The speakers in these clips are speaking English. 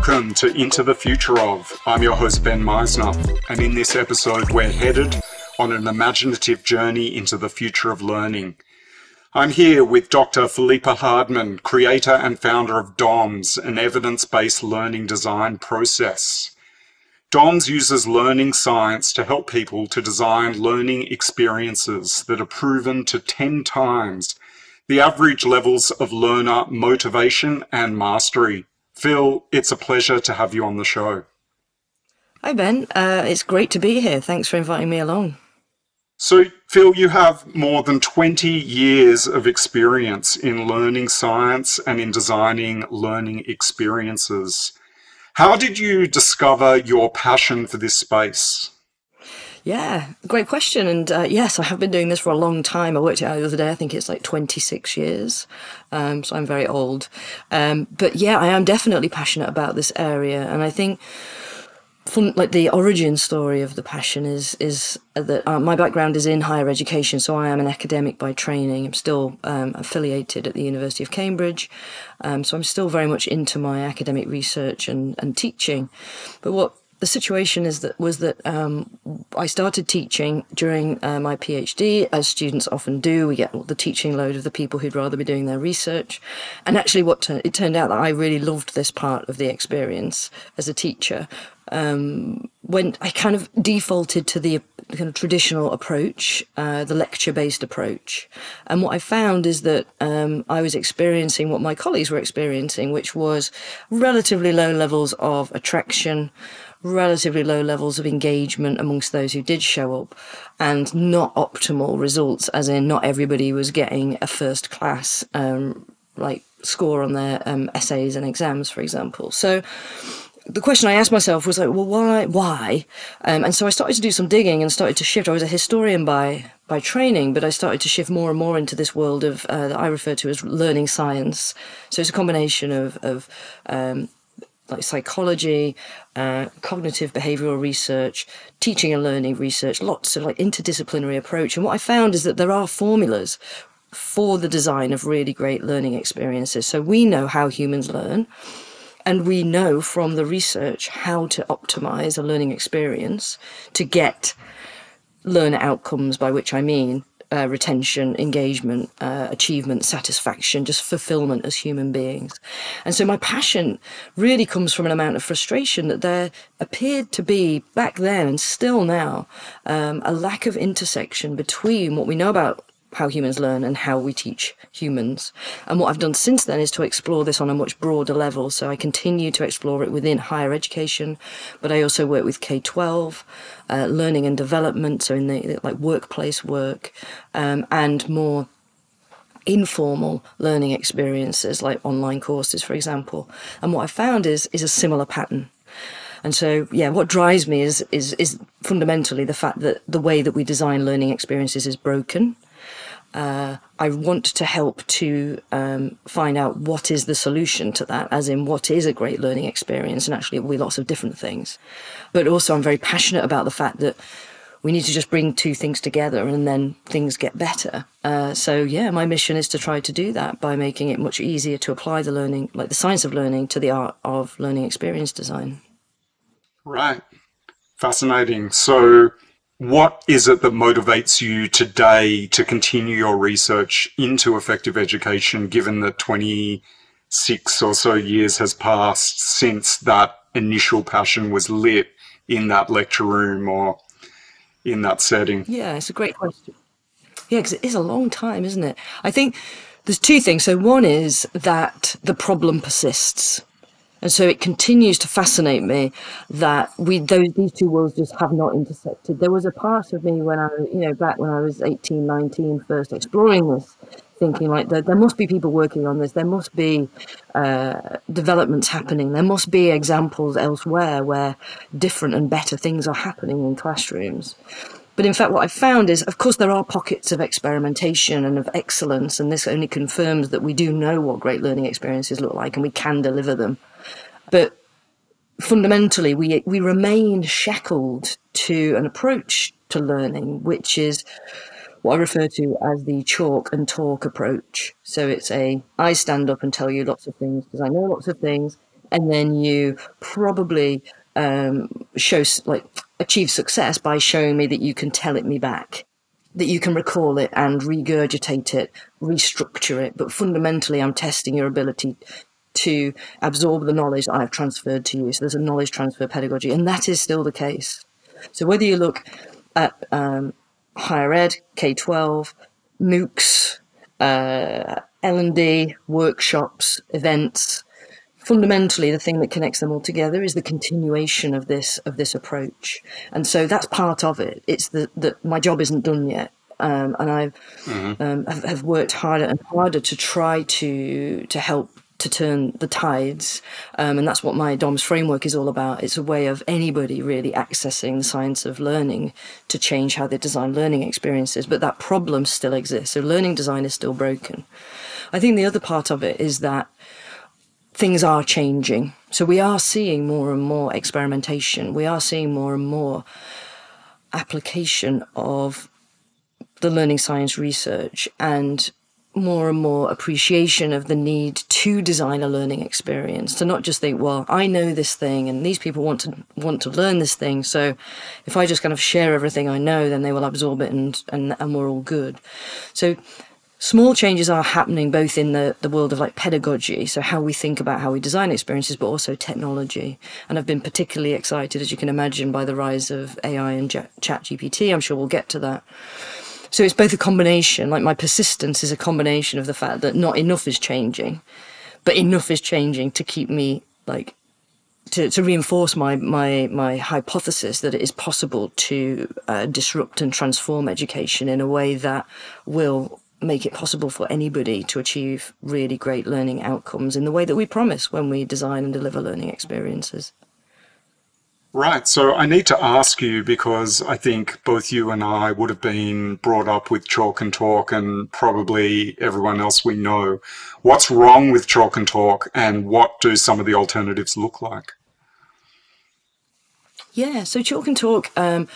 Welcome to Into the Future of. I'm your host, Ben Meisner, and in this episode, we're headed on an imaginative journey into the future of learning. I'm here with Dr. Philippa Hardman, creator and founder of DOMS, an evidence based learning design process. DOMS uses learning science to help people to design learning experiences that are proven to 10 times the average levels of learner motivation and mastery. Phil, it's a pleasure to have you on the show. Hi, Ben. Uh, it's great to be here. Thanks for inviting me along. So, Phil, you have more than 20 years of experience in learning science and in designing learning experiences. How did you discover your passion for this space? Yeah, great question. And uh, yes, I have been doing this for a long time. I worked it out the other day. I think it's like 26 years. Um, so I'm very old. Um, but yeah, I am definitely passionate about this area. And I think fun, like the origin story of the passion is is that uh, my background is in higher education, so I am an academic by training. I'm still um, affiliated at the University of Cambridge, um, so I'm still very much into my academic research and, and teaching. But what the situation is that was that um, I started teaching during uh, my PhD, as students often do. We get the teaching load of the people who'd rather be doing their research, and actually, what t- it turned out that I really loved this part of the experience as a teacher. Um, when I kind of defaulted to the kind of traditional approach, uh, the lecture-based approach, and what I found is that um, I was experiencing what my colleagues were experiencing, which was relatively low levels of attraction relatively low levels of engagement amongst those who did show up and not optimal results as in not everybody was getting a first class um, like score on their um, essays and exams for example so the question I asked myself was like, well, why, why? Um, and so I started to do some digging and started to shift. I was a historian by by training, but I started to shift more and more into this world of uh, that I refer to as learning science. So it's a combination of of um, like psychology, uh, cognitive behavioral research, teaching and learning research, lots of like interdisciplinary approach. And what I found is that there are formulas for the design of really great learning experiences. So we know how humans learn. And we know from the research how to optimize a learning experience to get learner outcomes, by which I mean uh, retention, engagement, uh, achievement, satisfaction, just fulfillment as human beings. And so my passion really comes from an amount of frustration that there appeared to be back then and still now um, a lack of intersection between what we know about how humans learn and how we teach humans. And what I've done since then is to explore this on a much broader level. So I continue to explore it within higher education, but I also work with K 12, uh, learning and development, so in the like workplace work, um, and more informal learning experiences like online courses, for example. And what I found is is a similar pattern. And so, yeah, what drives me is is is fundamentally the fact that the way that we design learning experiences is broken uh, I want to help to um, find out what is the solution to that, as in what is a great learning experience, and actually it will be lots of different things. But also, I'm very passionate about the fact that we need to just bring two things together and then things get better. Uh, so, yeah, my mission is to try to do that by making it much easier to apply the learning, like the science of learning, to the art of learning experience design. Right. Fascinating. So, what is it that motivates you today to continue your research into effective education, given that 26 or so years has passed since that initial passion was lit in that lecture room or in that setting? Yeah, it's a great question. Yeah, because it is a long time, isn't it? I think there's two things. So, one is that the problem persists. And so it continues to fascinate me that we those these two worlds just have not intersected. There was a part of me when I, you know, back when I was 18, 19, first exploring this, thinking like there, there must be people working on this. There must be uh, developments happening. There must be examples elsewhere where different and better things are happening in classrooms. But in fact, what I've found is, of course, there are pockets of experimentation and of excellence, and this only confirms that we do know what great learning experiences look like and we can deliver them. But fundamentally, we, we remain shackled to an approach to learning, which is what I refer to as the chalk and talk approach. So it's a I stand up and tell you lots of things because I know lots of things, and then you probably um, show like achieve success by showing me that you can tell it me back that you can recall it and regurgitate it, restructure it. But fundamentally, I'm testing your ability to absorb the knowledge that I've transferred to you. So there's a knowledge transfer pedagogy, and that is still the case. So whether you look at um, higher ed, K 12, MOOCs, uh, L&D, workshops, events, fundamentally the thing that connects them all together is the continuation of this of this approach. And so that's part of it. It's that my job isn't done yet. Um, and i um, have, have worked harder and harder to try to to help to turn the tides. Um, and that's what my DOMS framework is all about. It's a way of anybody really accessing the science of learning to change how they design learning experiences. But that problem still exists. So learning design is still broken. I think the other part of it is that things are changing. So we are seeing more and more experimentation. We are seeing more and more application of the learning science research and more and more appreciation of the need to design a learning experience to not just think well i know this thing and these people want to want to learn this thing so if i just kind of share everything i know then they will absorb it and and, and we're all good so small changes are happening both in the, the world of like pedagogy, so how we think about how we design experiences, but also technology. And I've been particularly excited, as you can imagine, by the rise of AI and Chat GPT. I'm sure we'll get to that. So it's both a combination, like my persistence is a combination of the fact that not enough is changing, but enough is changing to keep me like to, to reinforce my, my, my hypothesis that it is possible to uh, disrupt and transform education in a way that will make it possible for anybody to achieve really great learning outcomes in the way that we promise when we design and deliver learning experiences. Right. So I need to ask you because I think both you and I would have been brought up with chalk and talk and probably everyone else we know. What's wrong with chalk and talk and what do some of the alternatives look like? Yeah, so chalk and talk um,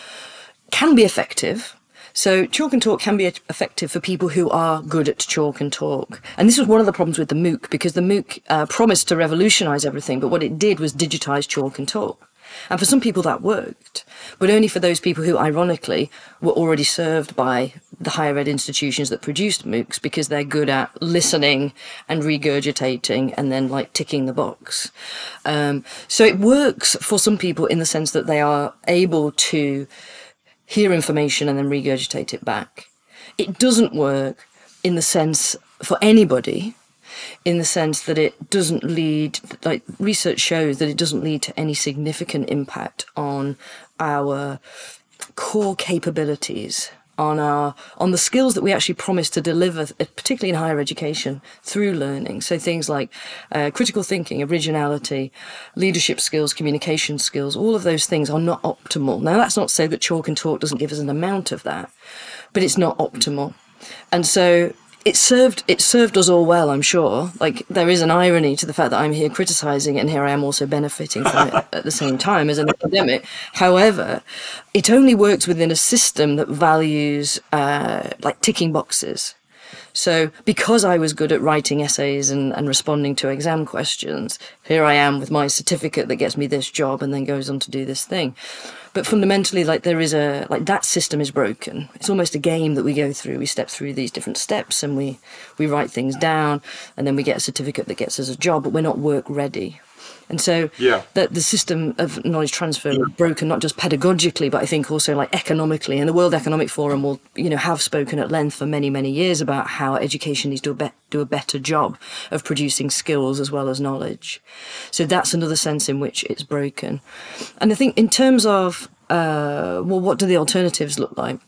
can be effective. So chalk and talk can be effective for people who are good at chalk and talk. And this was one of the problems with the MOOC because the MOOC uh, promised to revolutionize everything, but what it did was digitize chalk and talk. And for some people that worked, but only for those people who, ironically, were already served by the higher ed institutions that produced MOOCs because they're good at listening and regurgitating and then like ticking the box. Um, so it works for some people in the sense that they are able to hear information and then regurgitate it back. It doesn't work in the sense for anybody in the sense that it doesn't lead like research shows that it doesn't lead to any significant impact on our core capabilities on our on the skills that we actually promise to deliver particularly in higher education through learning. So things like uh, critical thinking originality leadership skills communication skills all of those things are not optimal. Now that's not to say that chalk and talk doesn't give us an amount of that but it's not optimal. And so it served it served us all well, I'm sure. Like there is an irony to the fact that I'm here criticizing it and here I am also benefiting from it at the same time as an academic. However, it only works within a system that values uh, like ticking boxes. So because I was good at writing essays and, and responding to exam questions, here I am with my certificate that gets me this job and then goes on to do this thing but fundamentally like there is a like that system is broken. It's almost a game that we go through. We step through these different steps and we we write things down and then we get a certificate that gets us a job but we're not work ready and so yeah. that the system of knowledge transfer yeah. broken not just pedagogically but i think also like economically and the world economic forum will you know have spoken at length for many many years about how education needs to do a, be- do a better job of producing skills as well as knowledge so that's another sense in which it's broken and i think in terms of uh, well what do the alternatives look like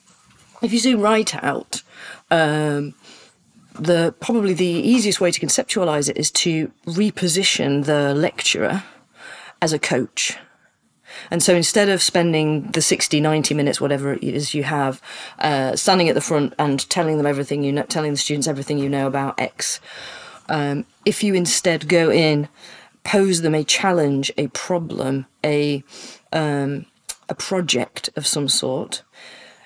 if you zoom right out um, the probably the easiest way to conceptualize it is to reposition the lecturer as a coach. And so instead of spending the 60, 90 minutes, whatever it is you have, uh, standing at the front and telling them everything you know, telling the students everything you know about X, um, if you instead go in, pose them a challenge, a problem, a, um, a project of some sort,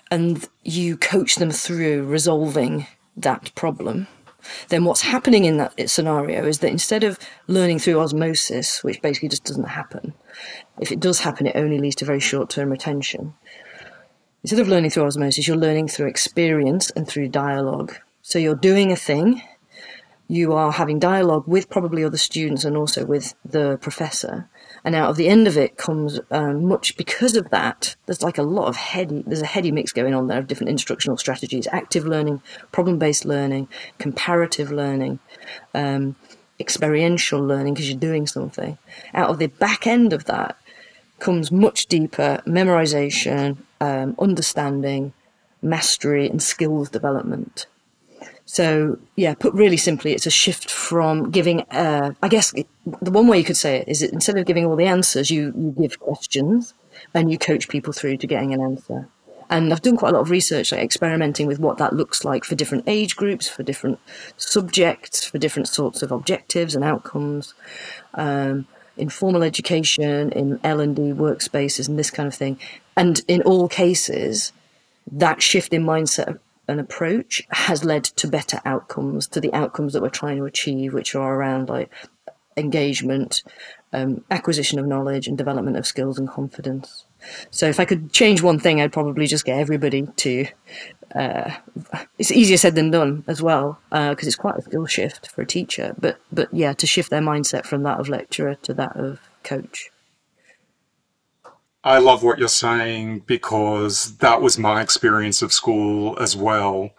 and you coach them through resolving that problem, then what's happening in that scenario is that instead of learning through osmosis, which basically just doesn't happen, if it does happen, it only leads to very short term retention. Instead of learning through osmosis, you're learning through experience and through dialogue. So you're doing a thing, you are having dialogue with probably other students and also with the professor. And out of the end of it comes um, much because of that. There's like a lot of heady, there's a heady mix going on there of different instructional strategies active learning, problem based learning, comparative learning, um, experiential learning because you're doing something. Out of the back end of that comes much deeper memorization, um, understanding, mastery, and skills development. So, yeah, put really simply, it's a shift from giving, uh, I guess the one way you could say it is that instead of giving all the answers, you, you give questions and you coach people through to getting an answer. And I've done quite a lot of research, like experimenting with what that looks like for different age groups, for different subjects, for different sorts of objectives and outcomes, um, in formal education, in L and D workspaces, and this kind of thing. And in all cases, that shift in mindset an approach has led to better outcomes, to the outcomes that we're trying to achieve, which are around like engagement, um, acquisition of knowledge, and development of skills and confidence. So, if I could change one thing, I'd probably just get everybody to. Uh, it's easier said than done as well because uh, it's quite a skill shift for a teacher. But but yeah, to shift their mindset from that of lecturer to that of coach. I love what you're saying because that was my experience of school as well.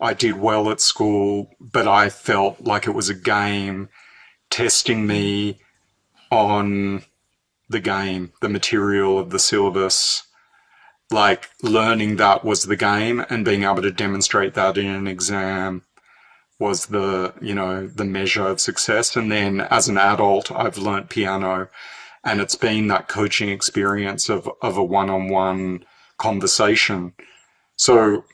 I did well at school, but I felt like it was a game testing me on the game, the material of the syllabus. Like learning that was the game and being able to demonstrate that in an exam was the, you know, the measure of success. And then as an adult, I've learnt piano and it's been that coaching experience of, of a one-on-one conversation. So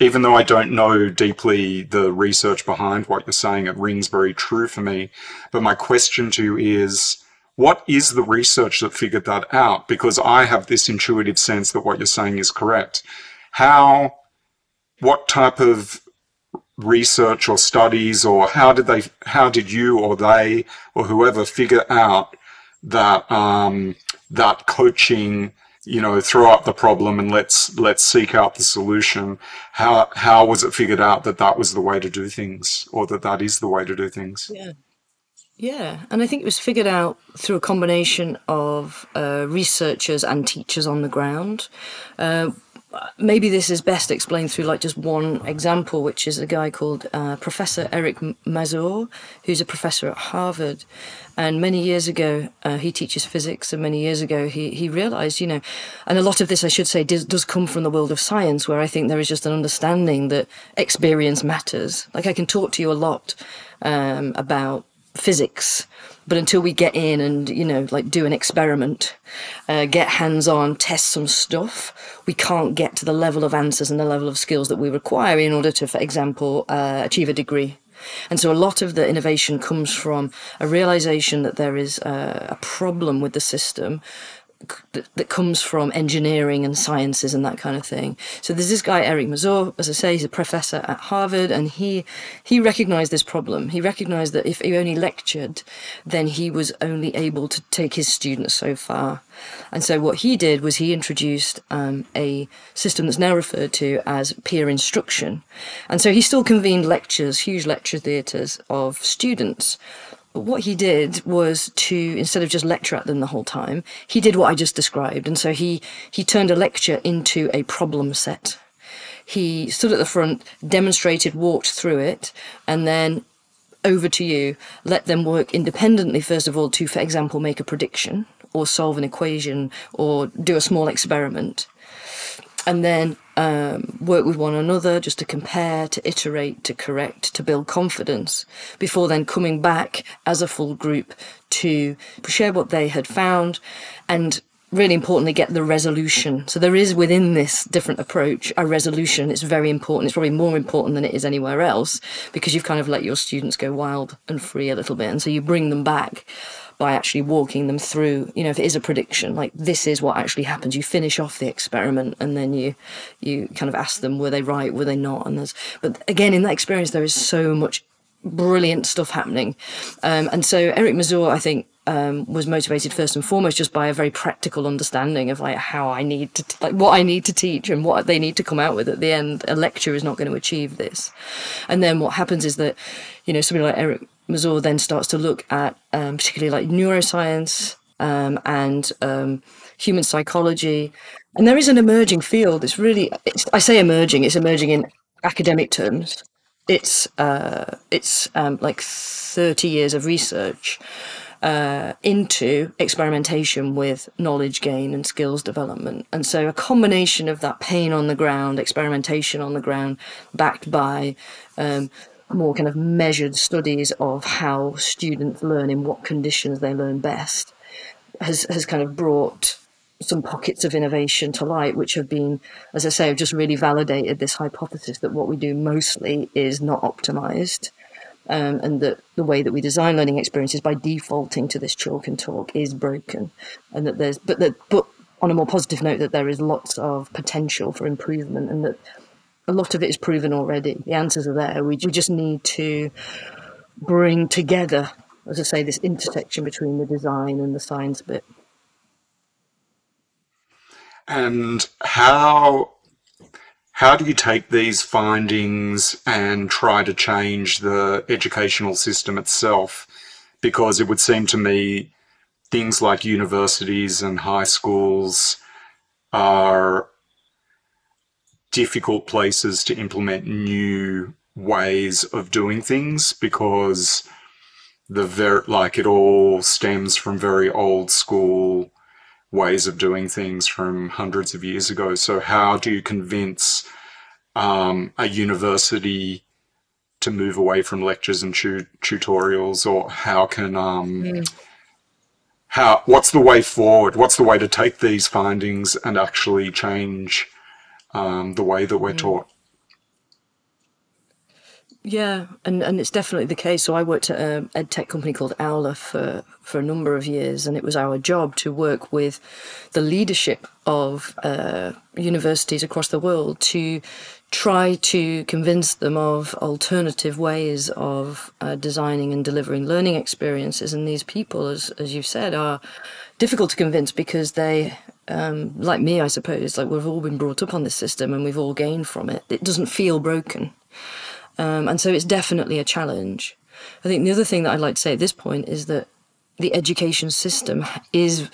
even though I don't know deeply the research behind what you're saying, it rings very true for me. But my question to you is, what is the research that figured that out? Because I have this intuitive sense that what you're saying is correct. How, what type of research or studies or how did they, how did you or they or whoever figure out that um, that coaching you know throw up the problem and let's let's seek out the solution. How how was it figured out that that was the way to do things or that that is the way to do things? Yeah. Yeah. And i think it was figured out through a combination of uh, researchers and teachers on the ground. Uh, maybe this is best explained through like just one example, which is a guy called uh, Professor Eric Mazur, who's a professor at Harvard. And many years ago, uh, he teaches physics, and many years ago, he, he realized, you know, and a lot of this, I should say, does, does come from the world of science, where I think there is just an understanding that experience matters. Like, I can talk to you a lot um, about physics but until we get in and you know like do an experiment uh, get hands on test some stuff we can't get to the level of answers and the level of skills that we require in order to for example uh, achieve a degree. And so a lot of the innovation comes from a realization that there is a, a problem with the system that, that comes from engineering and sciences and that kind of thing. So there's this guy Eric Mazur, as I say, he's a professor at Harvard, and he he recognized this problem. He recognized that if he only lectured, then he was only able to take his students so far. And so what he did was he introduced um, a system that's now referred to as peer instruction. And so he still convened lectures, huge lecture theatres of students what he did was to instead of just lecture at them the whole time he did what i just described. And so he he turned a lecture into a problem set. He stood at the front demonstrated walked through it and then over to you. Let them work independently first of all to for example make a prediction or solve an equation or do a small experiment. And then um, work with one another just to compare, to iterate, to correct, to build confidence before then coming back as a full group to share what they had found and really importantly get the resolution. So there is within this different approach a resolution. It's very important. It's probably more important than it is anywhere else because you've kind of let your students go wild and free a little bit. And so you bring them back by actually walking them through you know if it is a prediction like this is what actually happens you finish off the experiment and then you you kind of ask them were they right were they not and there's but again in that experience there is so much brilliant stuff happening. Um, and so Eric Mazur, I think, um, was motivated first and foremost just by a very practical understanding of like how I need to like what I need to teach and what they need to come out with at the end. A lecture is not going to achieve this. And then what happens is that, you know, somebody like Eric Mazur then starts to look at um, particularly like neuroscience um, and um, human psychology. And there is an emerging field. It's really, it's, I say emerging, it's emerging in academic terms. It's uh, it's um, like thirty years of research uh, into experimentation with knowledge gain and skills development. And so, a combination of that pain on the ground, experimentation on the ground, backed by um, more kind of measured studies of how students learn in what conditions they learn best, has, has kind of brought some pockets of innovation to light, which have been, as I say, have just really validated this hypothesis that what we do mostly is not optimized. Um, and that the way that we design learning experiences by defaulting to this chalk and talk is broken, and that there's but that but on a more positive note that there is lots of potential for improvement, and that a lot of it is proven already. The answers are there. We, we just need to bring together, as I say, this intersection between the design and the science bit. And how how do you take these findings and try to change the educational system itself? Because it would seem to me things like universities and high schools are difficult places to implement new ways of doing things because the very like it all stems from very old school ways of doing things from hundreds of years ago. So, how do you convince um, a university to move away from lectures and tu- tutorials, or how can um, mm. how what's the way forward? What's the way to take these findings and actually change um, the way that we're mm. taught? Yeah, and, and it's definitely the case. So I worked at an ed tech company called Aula for, for a number of years, and it was our job to work with the leadership of uh, universities across the world to try to convince them of alternative ways of uh, designing and delivering learning experiences. And these people, as, as you've said, are difficult to convince because they um, like me, I suppose, like we've all been brought up on this system and we've all gained from it. It doesn't feel broken. Um, and so it's definitely a challenge. I think the other thing that I'd like to say at this point is that the education system is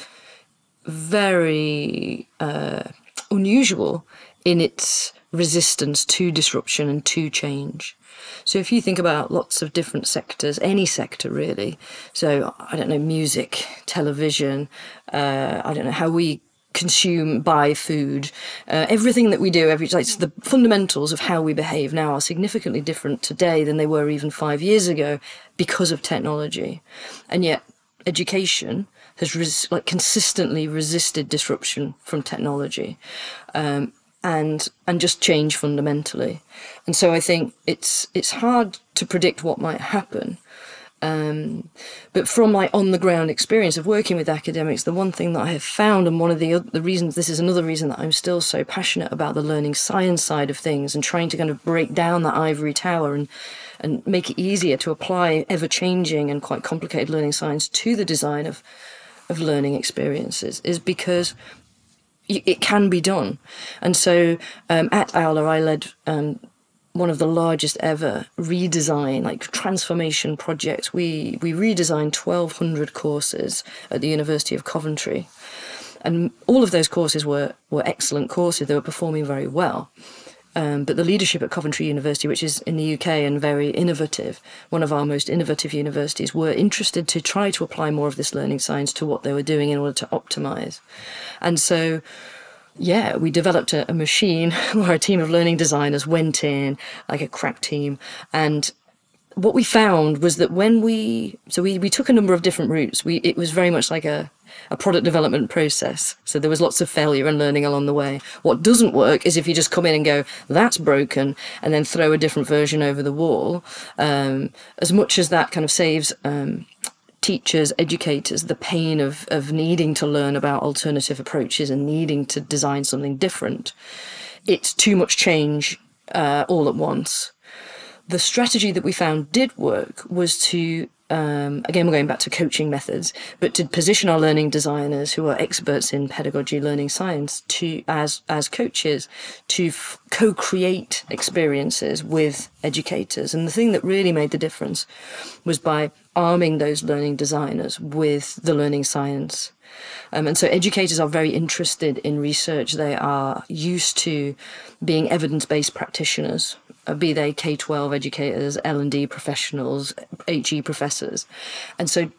very uh, unusual in its resistance to disruption and to change. So if you think about lots of different sectors, any sector really, so I don't know, music, television, uh, I don't know how we consume, buy food, uh, everything that we do, every like the fundamentals of how we behave now are significantly different today than they were even five years ago because of technology, and yet education has res- like consistently resisted disruption from technology. Um, and and just change fundamentally, and so I think it's it's hard to predict what might happen, um, but from my on the ground experience of working with academics, the one thing that I have found, and one of the the reasons this is another reason that I'm still so passionate about the learning science side of things and trying to kind of break down that ivory tower and and make it easier to apply ever changing and quite complicated learning science to the design of of learning experiences is because it can be done. And so um, at Aula, I led um, one of the largest ever redesign, like transformation projects. We we redesigned 1,200 courses at the University of Coventry, and all of those courses were were excellent courses. They were performing very well. Um, but the leadership at Coventry University, which is in the UK and very innovative, one of our most innovative universities, were interested to try to apply more of this learning science to what they were doing in order to optimize. And so yeah, we developed a, a, machine where a team of learning designers went in, like a crack team, and what we found was that when we so we, we took a number of different routes. We it was very much like a, a product development process. So there was lots of failure and learning along the way. What doesn't work is if you just come in and go, that's broken, and then throw a different version over the wall. Um, as much as that kind of saves um, teachers, educators, the pain of, of needing to learn about alternative approaches and needing to design something different. It's too much change uh, all at once. the strategy that we found did work was to um, again, we're going back to coaching methods, but to position our learning designers who are experts in pedagogy, learning science, to as as coaches, to f- co-create experiences with educators. And the thing that really made the difference was by arming those learning designers with the learning science. Um, and so educators are very interested in research. They are used to being evidence-based practitioners uh, be they K-12 educators, L&D professionals, HE professors. And so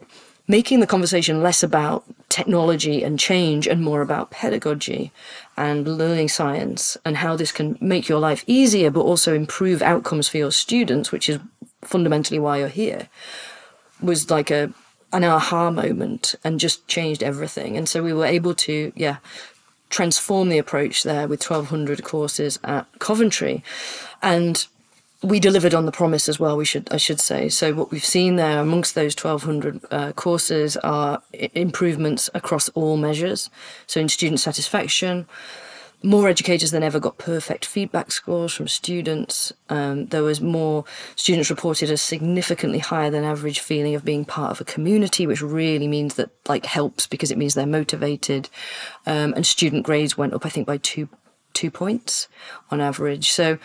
making the conversation less about technology and change and more about pedagogy and learning science and how this can make your life easier but also improve outcomes for your students, which is fundamentally why you're here, was like a an aha moment and just changed everything. And so we were able to, yeah, transform the approach there with 1200 courses at Coventry and we delivered on the promise as well. We should, I should say. So what we've seen there amongst those 1,200 uh, courses are improvements across all measures. So in student satisfaction, more educators than ever got perfect feedback scores from students. Um, there was more students reported a significantly higher than average feeling of being part of a community, which really means that like helps because it means they're motivated. Um, and student grades went up, I think, by two two points on average. So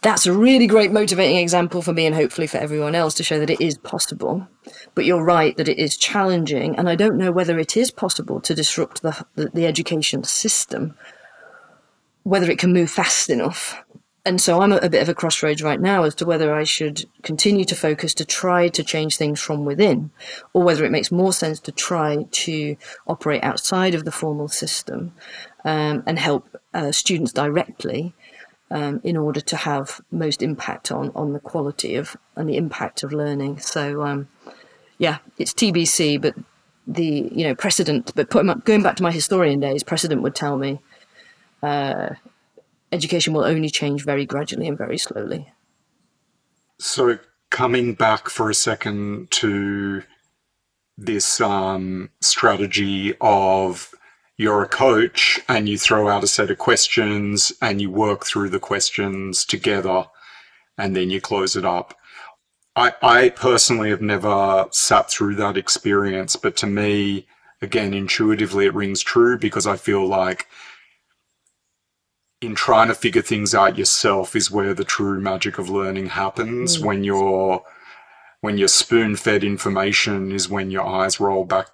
that's a really great motivating example for me and hopefully for everyone else to show that it is possible. But you're right that it is challenging, and I don't know whether it is possible to disrupt the, the, the education system, whether it can move fast enough. And so I'm at a bit of a crossroads right now as to whether I should continue to focus to try to change things from within, or whether it makes more sense to try to operate outside of the formal system um, and help uh, students directly um, in order to have most impact on on the quality of and the impact of learning. So um, yeah, it's TBC, but the you know precedent. But put, going back to my historian days, precedent would tell me uh, education will only change very gradually and very slowly. So coming back for a second to this um, strategy of you're a coach and you throw out a set of questions and you work through the questions together and then you close it up. I, I personally have never sat through that experience, but to me, again, intuitively it rings true because I feel like in trying to figure things out yourself is where the true magic of learning happens mm. when you're when you're spoon fed information is when your eyes roll back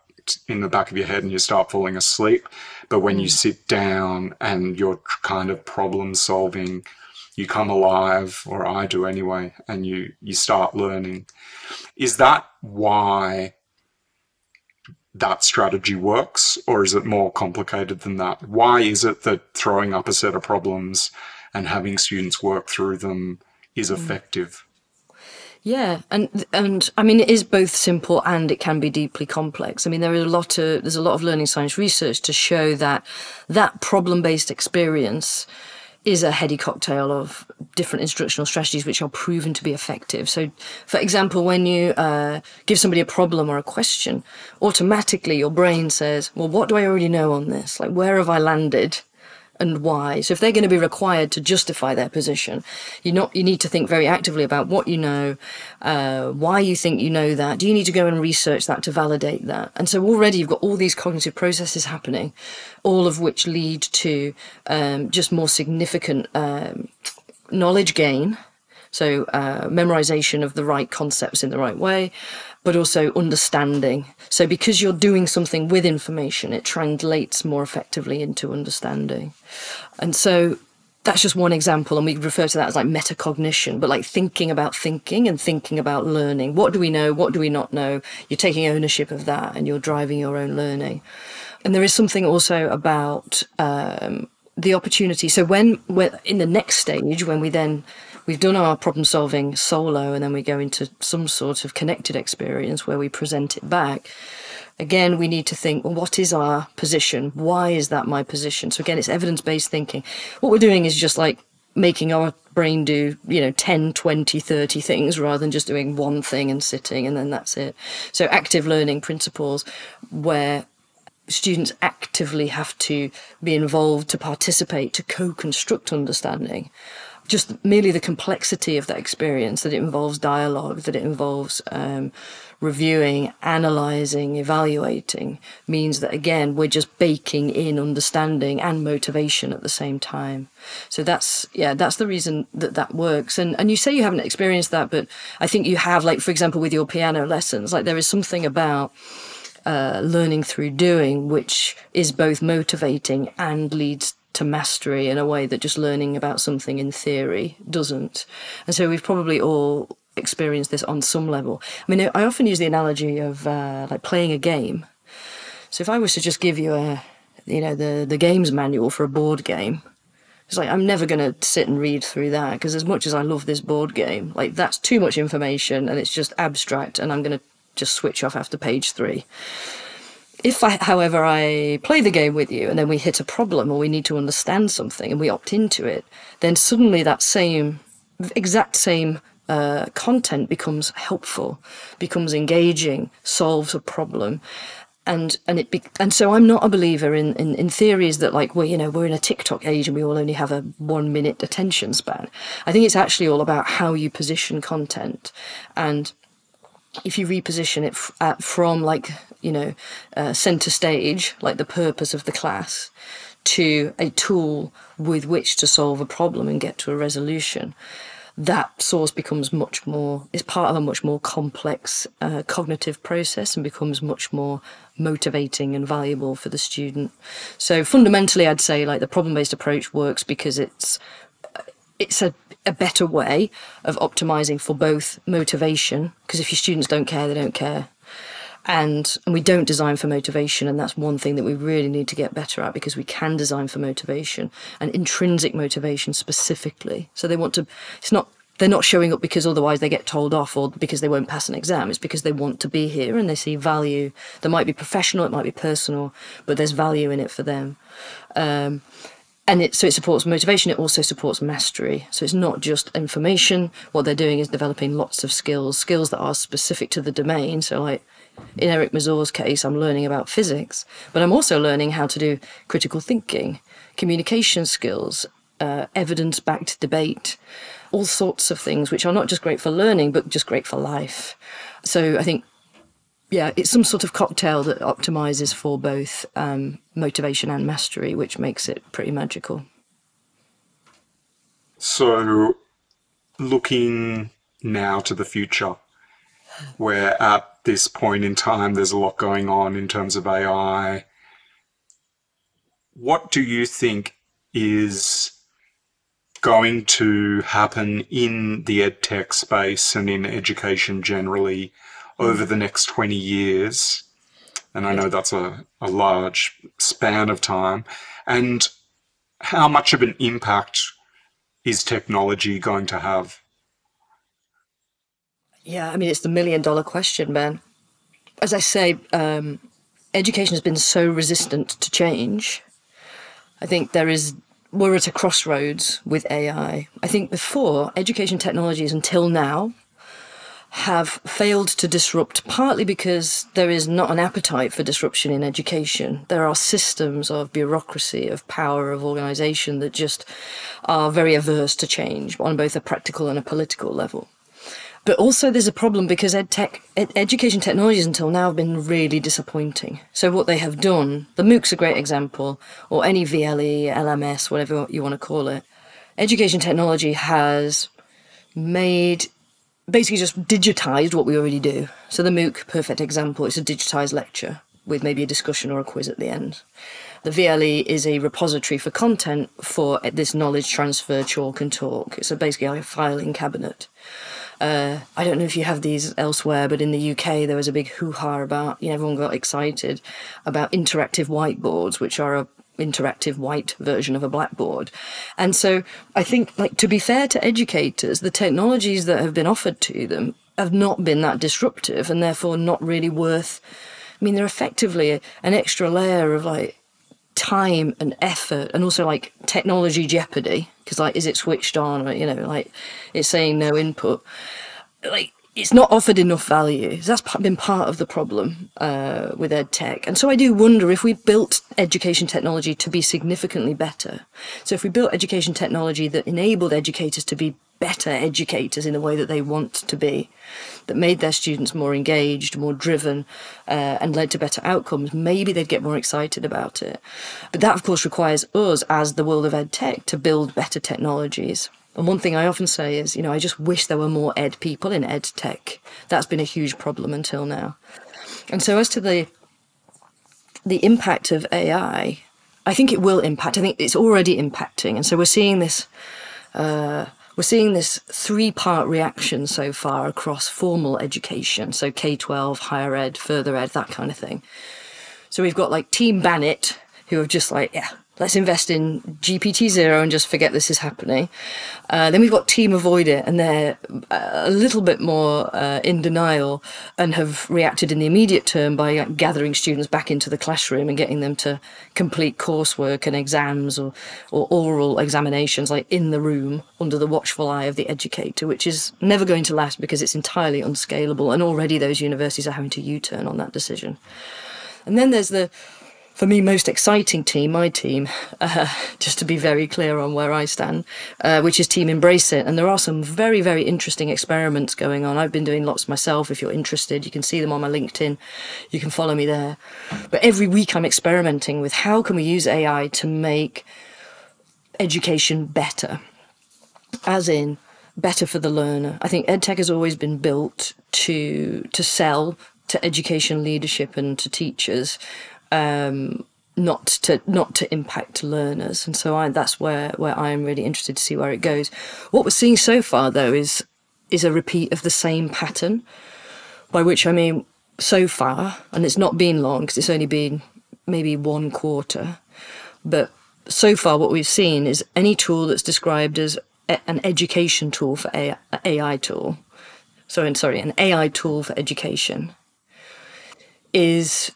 in the back of your head and you start falling asleep. But when mm. you sit down and you're kind of problem solving, you come alive, or I do anyway, and you, you start learning. Is that why that strategy works, or is it more complicated than that? Why is it that throwing up a set of problems and having students work through them is mm. effective? Yeah, and and I mean it is both simple and it can be deeply complex. I mean there is a lot of there's a lot of learning science research to show that that problem-based experience is a heady cocktail of different instructional strategies which are proven to be effective. So, for example, when you uh, give somebody a problem or a question, automatically your brain says, Well, what do I already know on this? Like, where have I landed? And why. So if they're going to be required to justify their position, you not you need to think very actively about what you know, uh, why you think you know that. Do you need to go and research that to validate that? And so already you've got all these cognitive processes happening, all of which lead to um, just more significant um, knowledge gain. So uh, memorization of the right concepts in the right way, but also understanding. So because you're doing something with information, it translates more effectively into understanding. And so that's just one example, and we refer to that as like metacognition, but like thinking about thinking and thinking about learning. What do we know? What do we not know? You're taking ownership of that and you're driving your own learning. And there is something also about um, the opportunity. So when we're in the next stage, when we then we've done our problem solving solo and then we go into some sort of connected experience where we present it back. Again we need to think well what is our position? Why is that my position? So again it's evidence based thinking. What we're doing is just like making our brain do you know 10 20 30 things rather than just doing one thing and sitting and then that's it. So active learning principles where students actively have to be involved to participate to co-construct understanding just merely the complexity of that experience that it involves dialogue, that it involves um, reviewing, analyzing, evaluating means that again we're just baking in understanding and motivation at the same time. So that's yeah, that's the reason that that works. And and you say you haven't experienced that, but I think you have. Like for example, with your piano lessons, like there is something about uh, learning through doing, which is both motivating and leads to mastery in a way that just learning about something in theory doesn't. And so we've probably all experienced this on some level. I mean, I often use the analogy of uh, like playing a game. So if I was to just give you a, you know, the the games manual for a board game, it's like I'm never going to sit and read through that because as much as I love this board game, like that's too much information and it's just abstract, and I'm going to just switch off after page three. If I, however, I play the game with you and then we hit a problem or we need to understand something and we opt into it, then suddenly that same, exact same uh, content becomes helpful, becomes engaging, solves a problem. And, and it be, and so I'm not a believer in, in, in theories that like well you know we're in a TikTok age and we all only have a one minute attention span. I think it's actually all about how you position content, and if you reposition it f- at, from like you know uh, center stage like the purpose of the class to a tool with which to solve a problem and get to a resolution. That source becomes much more is part of a much more complex uh, cognitive process and becomes much more motivating and valuable for the student. So fundamentally i'd say like the problem based approach works because it's it's a, a better way of optimizing for both motivation because if your students don't care they don't care and and we don't design for motivation and that's one thing that we really need to get better at because we can design for motivation and intrinsic motivation specifically. So they want to it's not they're not showing up because otherwise they get told off or because they won't pass an exam. It's because they want to be here and they see value. That might be professional it might be personal but there's value in it for them. Um, and it, so it supports motivation it also supports mastery. So it's not just information. What they're doing is developing lots of skills skills that are specific to the domain. So like in Eric Mazur's case, I'm learning about physics, but I'm also learning how to do critical thinking, communication skills, uh, evidence backed debate, all sorts of things which are not just great for learning, but just great for life. So I think, yeah, it's some sort of cocktail that optimizes for both um, motivation and mastery, which makes it pretty magical. So, looking now to the future, where at this point in time there's a lot going on in terms of AI. What do you think is going to happen in the edtech space and in education generally over the next 20 years? And I know that's a, a large span of time. And how much of an impact is technology going to have? Yeah, I mean, it's the million dollar question, Ben. As I say, um, education has been so resistant to change. I think there is, we're at a crossroads with AI. I think before, education technologies until now have failed to disrupt partly because there is not an appetite for disruption in education. There are systems of bureaucracy, of power, of organization that just are very averse to change on both a practical and a political level. But also, there's a problem because ed tech, ed- education technologies until now have been really disappointing. So, what they have done, the MOOC's a great example, or any VLE, LMS, whatever you want to call it. Education technology has made basically just digitized what we already do. So, the MOOC, perfect example, it's a digitized lecture with maybe a discussion or a quiz at the end. The VLE is a repository for content for this knowledge transfer, chalk and talk. It's a basically a filing cabinet. Uh, I don't know if you have these elsewhere, but in the UK there was a big hoo-ha about, you know, everyone got excited about interactive whiteboards, which are a interactive white version of a blackboard. And so I think, like, to be fair to educators, the technologies that have been offered to them have not been that disruptive and therefore not really worth. I mean, they're effectively an extra layer of like time and effort and also like technology jeopardy because like is it switched on or you know like it's saying no input like it's not offered enough value. That's been part of the problem uh, with ed tech. And so I do wonder if we built education technology to be significantly better. So if we built education technology that enabled educators to be better educators in the way that they want to be, that made their students more engaged, more driven, uh, and led to better outcomes, maybe they'd get more excited about it. But that, of course, requires us as the world of ed tech to build better technologies. And one thing I often say is, you know, I just wish there were more ed people in ed tech. That's been a huge problem until now. And so as to the the impact of AI, I think it will impact. I think it's already impacting, and so we're seeing this. Uh, we're seeing this three part reaction so far across formal education, so K 12, higher ed, further ed, that kind of thing. So we've got like Team Ban It, who have just like, yeah, let's invest in GPTZero and just forget this is happening. Uh, then we've got Team Avoid It, and they're uh, a little bit more uh, in denial and have reacted in the immediate term by gathering students back into the classroom and getting them to complete coursework and exams or, or oral examinations, like in the room under the watchful eye of the educator, which is never going to last because it's entirely unscalable. And already those universities are having to U turn on that decision. And then there's the for me, most exciting team, my team, uh, just to be very clear on where I stand, uh, which is Team Embrace It. And there are some very, very interesting experiments going on. I've been doing lots myself. If you're interested, you can see them on my LinkedIn. You can follow me there. But every week I'm experimenting with how can we use AI to make education better, as in better for the learner. I think EdTech has always been built to to sell to education leadership and to teachers um, not to not to impact learners, and so I, that's where where I am really interested to see where it goes. What we're seeing so far, though, is is a repeat of the same pattern, by which I mean so far, and it's not been long because it's only been maybe one quarter, but so far what we've seen is any tool that's described as an education tool for AI, AI tool, so sorry, an AI tool for education, is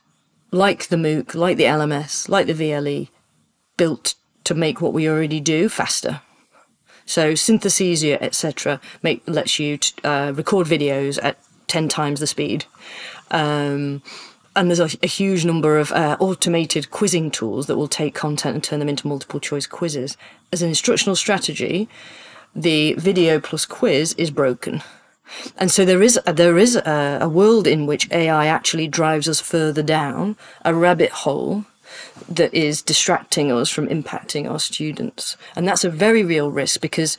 like the MOOC, like the LMS, like the VLE, built to make what we already do faster. So Synthesia, etc., make lets you uh, record videos at ten times the speed. Um, and there's a, a, huge number of uh, automated quizzing tools that will take content and turn them into multiple choice quizzes. As an instructional strategy, the video plus quiz is broken. And so there is there is a, a world in which AI actually drives us further down a rabbit hole that is distracting us from impacting our students. And that's a very real risk because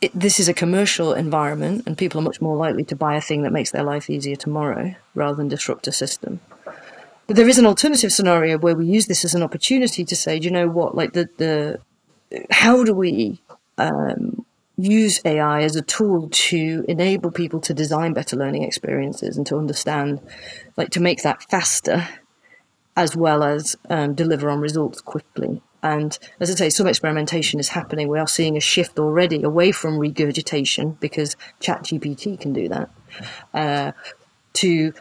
it, this is a commercial environment and people are much more likely to buy a thing that makes their life easier tomorrow rather than disrupt a system. But there is an alternative scenario where we use this as an opportunity to say, do you know what, like the, the how do we um, use AI as a tool to enable people to design better learning experiences and to understand, like to make that faster, as well as um, deliver on results quickly. And as I say, some experimentation is happening. We are seeing a shift already away from regurgitation because ChatGPT can do that, uh, to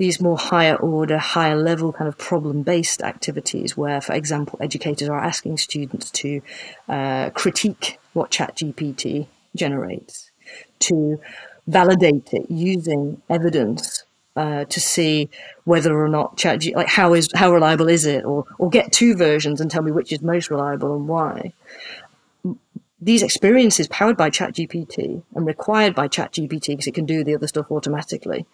these more higher order, higher level kind of problem based activities where, for example, educators are asking students to uh, critique what ChatGPT generates, to validate it using evidence uh, to see whether or not chat like how is how reliable is it or or get two versions and tell me which is most reliable and why. These experiences powered by ChatGPT and required by ChatGPT because it can do the other stuff automatically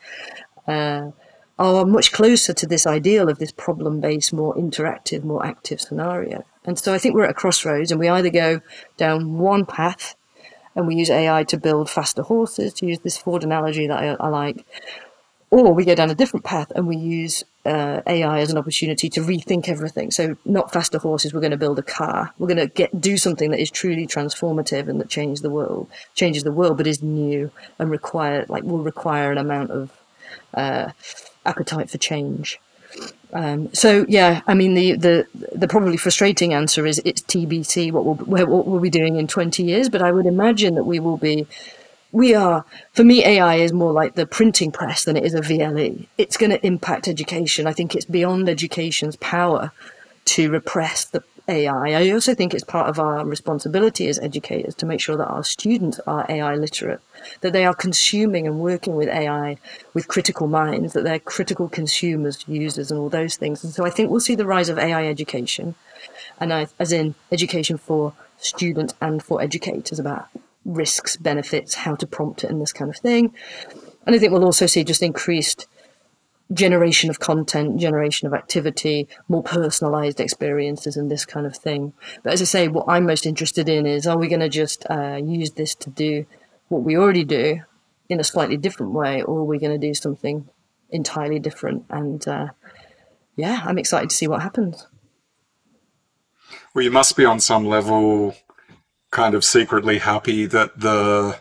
uh, are much closer to this ideal of this problem-based, more interactive, more active scenario. And so I think we're at a crossroads, and we either go down one path and we use AI to build faster horses, to use this Ford analogy that I, I like, or we go down a different path and we use uh, AI as an opportunity to rethink everything. So, not faster horses. We're going to build a car. We're going to get do something that is truly transformative and that changes the world, changes the world, but is new and require like will require an amount of uh, appetite for change. Um, so yeah, I mean the, the the probably frustrating answer is it's TBC what we'll what we'll be doing in twenty years. But I would imagine that we will be. We are for me AI is more like the printing press than it is a VLE. It's going to impact education. I think it's beyond education's power to repress the AI. I also think it's part of our responsibility as educators to make sure that our students are AI literate, that they are consuming and working with AI with critical minds, that they're critical consumers, users, and all those things. And so I think we'll see the rise of AI education, and I, as in education for students and for educators about risks, benefits, how to prompt it, and this kind of thing. And I think we'll also see just increased generation of content, generation of activity, more personalized experiences, and this kind of thing. But as I say, what I'm most interested in is are we going to just uh, use this to do what we already do in a slightly different way, or are we going to do something entirely different? And uh, yeah, I'm excited to see what happens. Well, you must be on some level kind of secretly happy that the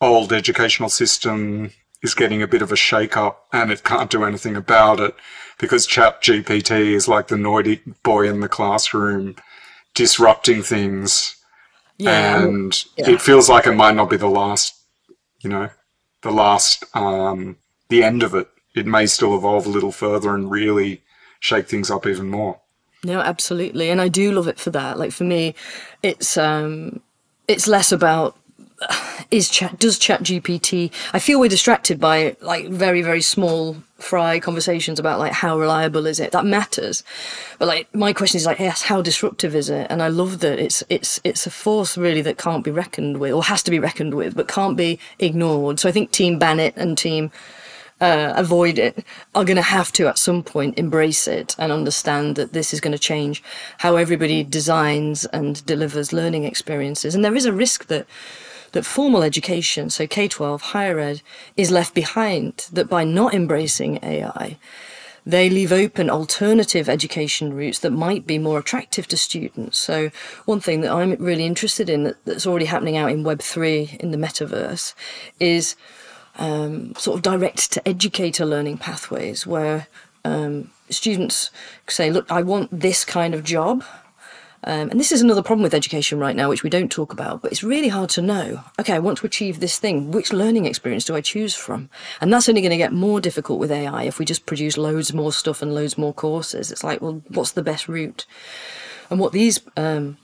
old educational system is getting a bit of a shake up and it can't do anything about it because ChatGPT is like the naughty boy in the classroom disrupting things Yeah, and yeah. it feels like it might not be the last you know the last um the end of it it may still evolve a little further and really shake things up even more No, absolutely, and I do love it for that. Like for me, it's um, it's less about is chat does ChatGPT i feel we're distracted by like very very small fry conversations about like how reliable is it? That matters. But like my question is like yes how disruptive is it? And i love that it's it's it's a force really that can't be reckoned with or has to be reckoned with but can't be ignored. So i think team ban it and team uh, avoid it are going to have to at some point embrace it and understand that this is going to change how everybody designs and delivers learning experiences. And there is a risk that that formal education so k-12 higher ed is left behind that by not embracing ai they leave open alternative education routes that might be more attractive to students. So, one thing that I'm really interested in that's already happening out in Web3 in the metaverse is um, sort of direct to educator learning pathways where um, students say, Look, I want this kind of job. Um, and this is another problem with education right now, which we don't talk about, but it's really hard to know. Okay, I want to achieve this thing. Which learning experience do I choose from? And that's only going to get more difficult with AI if we just produce loads more stuff and loads more courses. It's like, well, what's the best route? And what these um,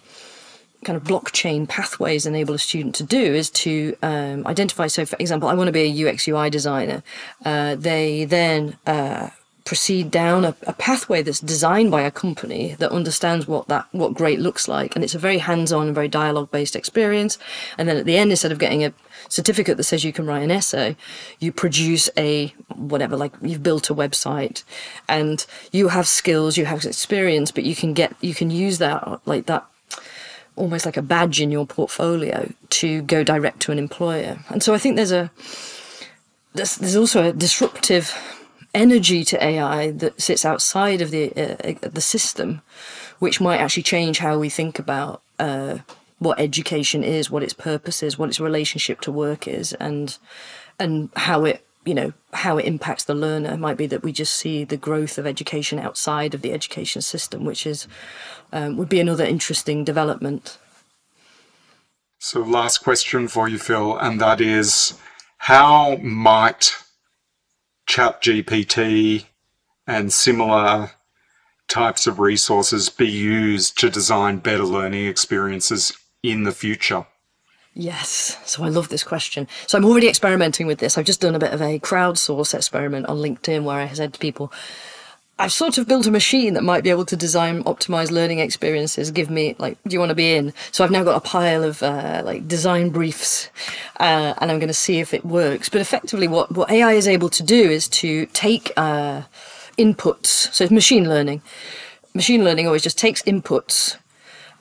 kind of blockchain pathways enable a student to do is to um, identify. So, for example, I want to be a UX UI designer. Uh, they then uh, proceed down a, a pathway that's designed by a company that understands what that what great looks like, and it's a very hands-on and very dialogue-based experience. And then at the end, instead of getting a certificate that says you can write an essay, you produce a whatever, like you've built a website, and you have skills, you have experience, but you can get you can use that like that almost like a badge in your portfolio to go direct to an employer. And so I think there's a there's, there's also a disruptive energy to AI that sits outside of the uh, the system, which might actually change how we think about uh, what education is, what its purpose is, what its relationship to work is, and and how it you know how it impacts the learner. It might be that we just see the growth of education outside of the education system which is um, would be another interesting development. So, last question for you, Phil, and that is how might ChatGPT and similar types of resources be used to design better learning experiences in the future? Yes. So I love this question. So I'm already experimenting with this. I've just done a bit of a crowdsource experiment on LinkedIn where I said to people, I've sort of built a machine that might be able to design optimized learning experiences. Give me like, do you want to be in? So I've now got a pile of uh, like design briefs, uh, and I'm going to see if it works. But effectively, what what AI is able to do is to take uh, inputs. So it's machine learning. Machine learning always just takes inputs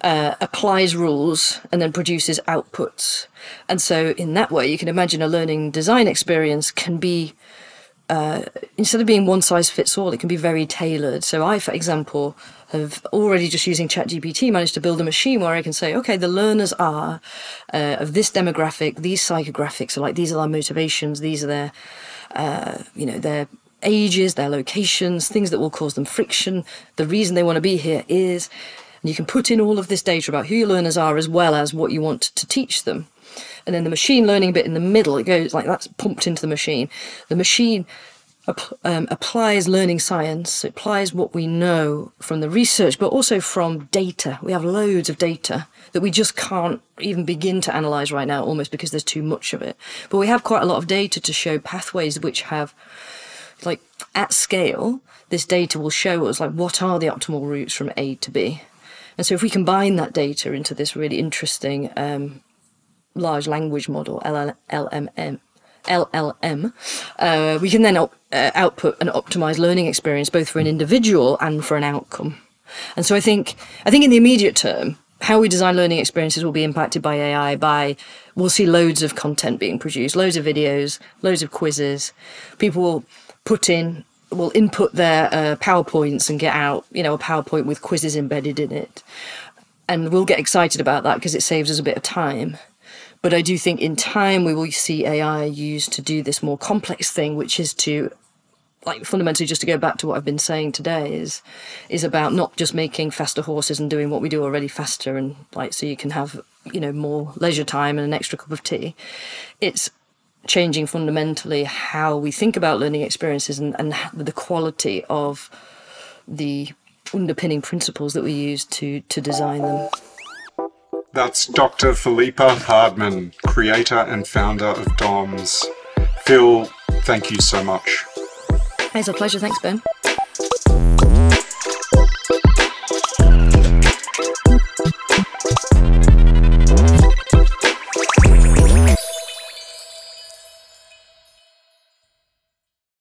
uh, applies rules and then produces outputs. And so, in that way, you can imagine a learning design experience can be, uh, instead of being one size fits all, it can be very tailored. So, I, for example, have already just using ChatGPT managed to build a machine where I can say, okay, the learners are uh, of this demographic, these psychographics, so like these are their motivations, these are their, uh, you know, their ages, their locations, things that will cause them friction. The reason they want to be here is and you can put in all of this data about who your learners are as well as what you want to teach them. And then the machine learning bit in the middle, it goes like that's pumped into the machine. The machine um, applies learning science, it applies what we know from the research, but also from data. We have loads of data that we just can't even begin to analyze right now, almost because there's too much of it. But we have quite a lot of data to show pathways which have, like, at scale, this data will show us, like, what are the optimal routes from A to B. And so if we combine that data into this really interesting um, large language model, LLM, LLM, uh, we can then op- uh, output an optimized learning experience both for an individual and for an outcome. And so I think I think in the immediate term, how we design learning experiences will be impacted by AI. By we'll see loads of content being produced, loads of videos, loads of quizzes. People will put in will input their uh, PowerPoints and get out, you know, a PowerPoint with quizzes embedded in it. And we'll get excited about that because it saves us a bit of time. But I do think in time we will see AI used to do this more complex thing, which is to like fundamentally just to go back to what I've been saying today is is about not just making faster horses and doing what we do already faster and like so you can have you know more leisure time and an extra cup of tea. It's changing fundamentally how we think about learning experiences and, and the quality of the underpinning principles that we use to to design them. That's Dr. Philippa Hardman, creator and founder of DOMS. Phil, thank you so much. It's a pleasure. Thanks, Ben.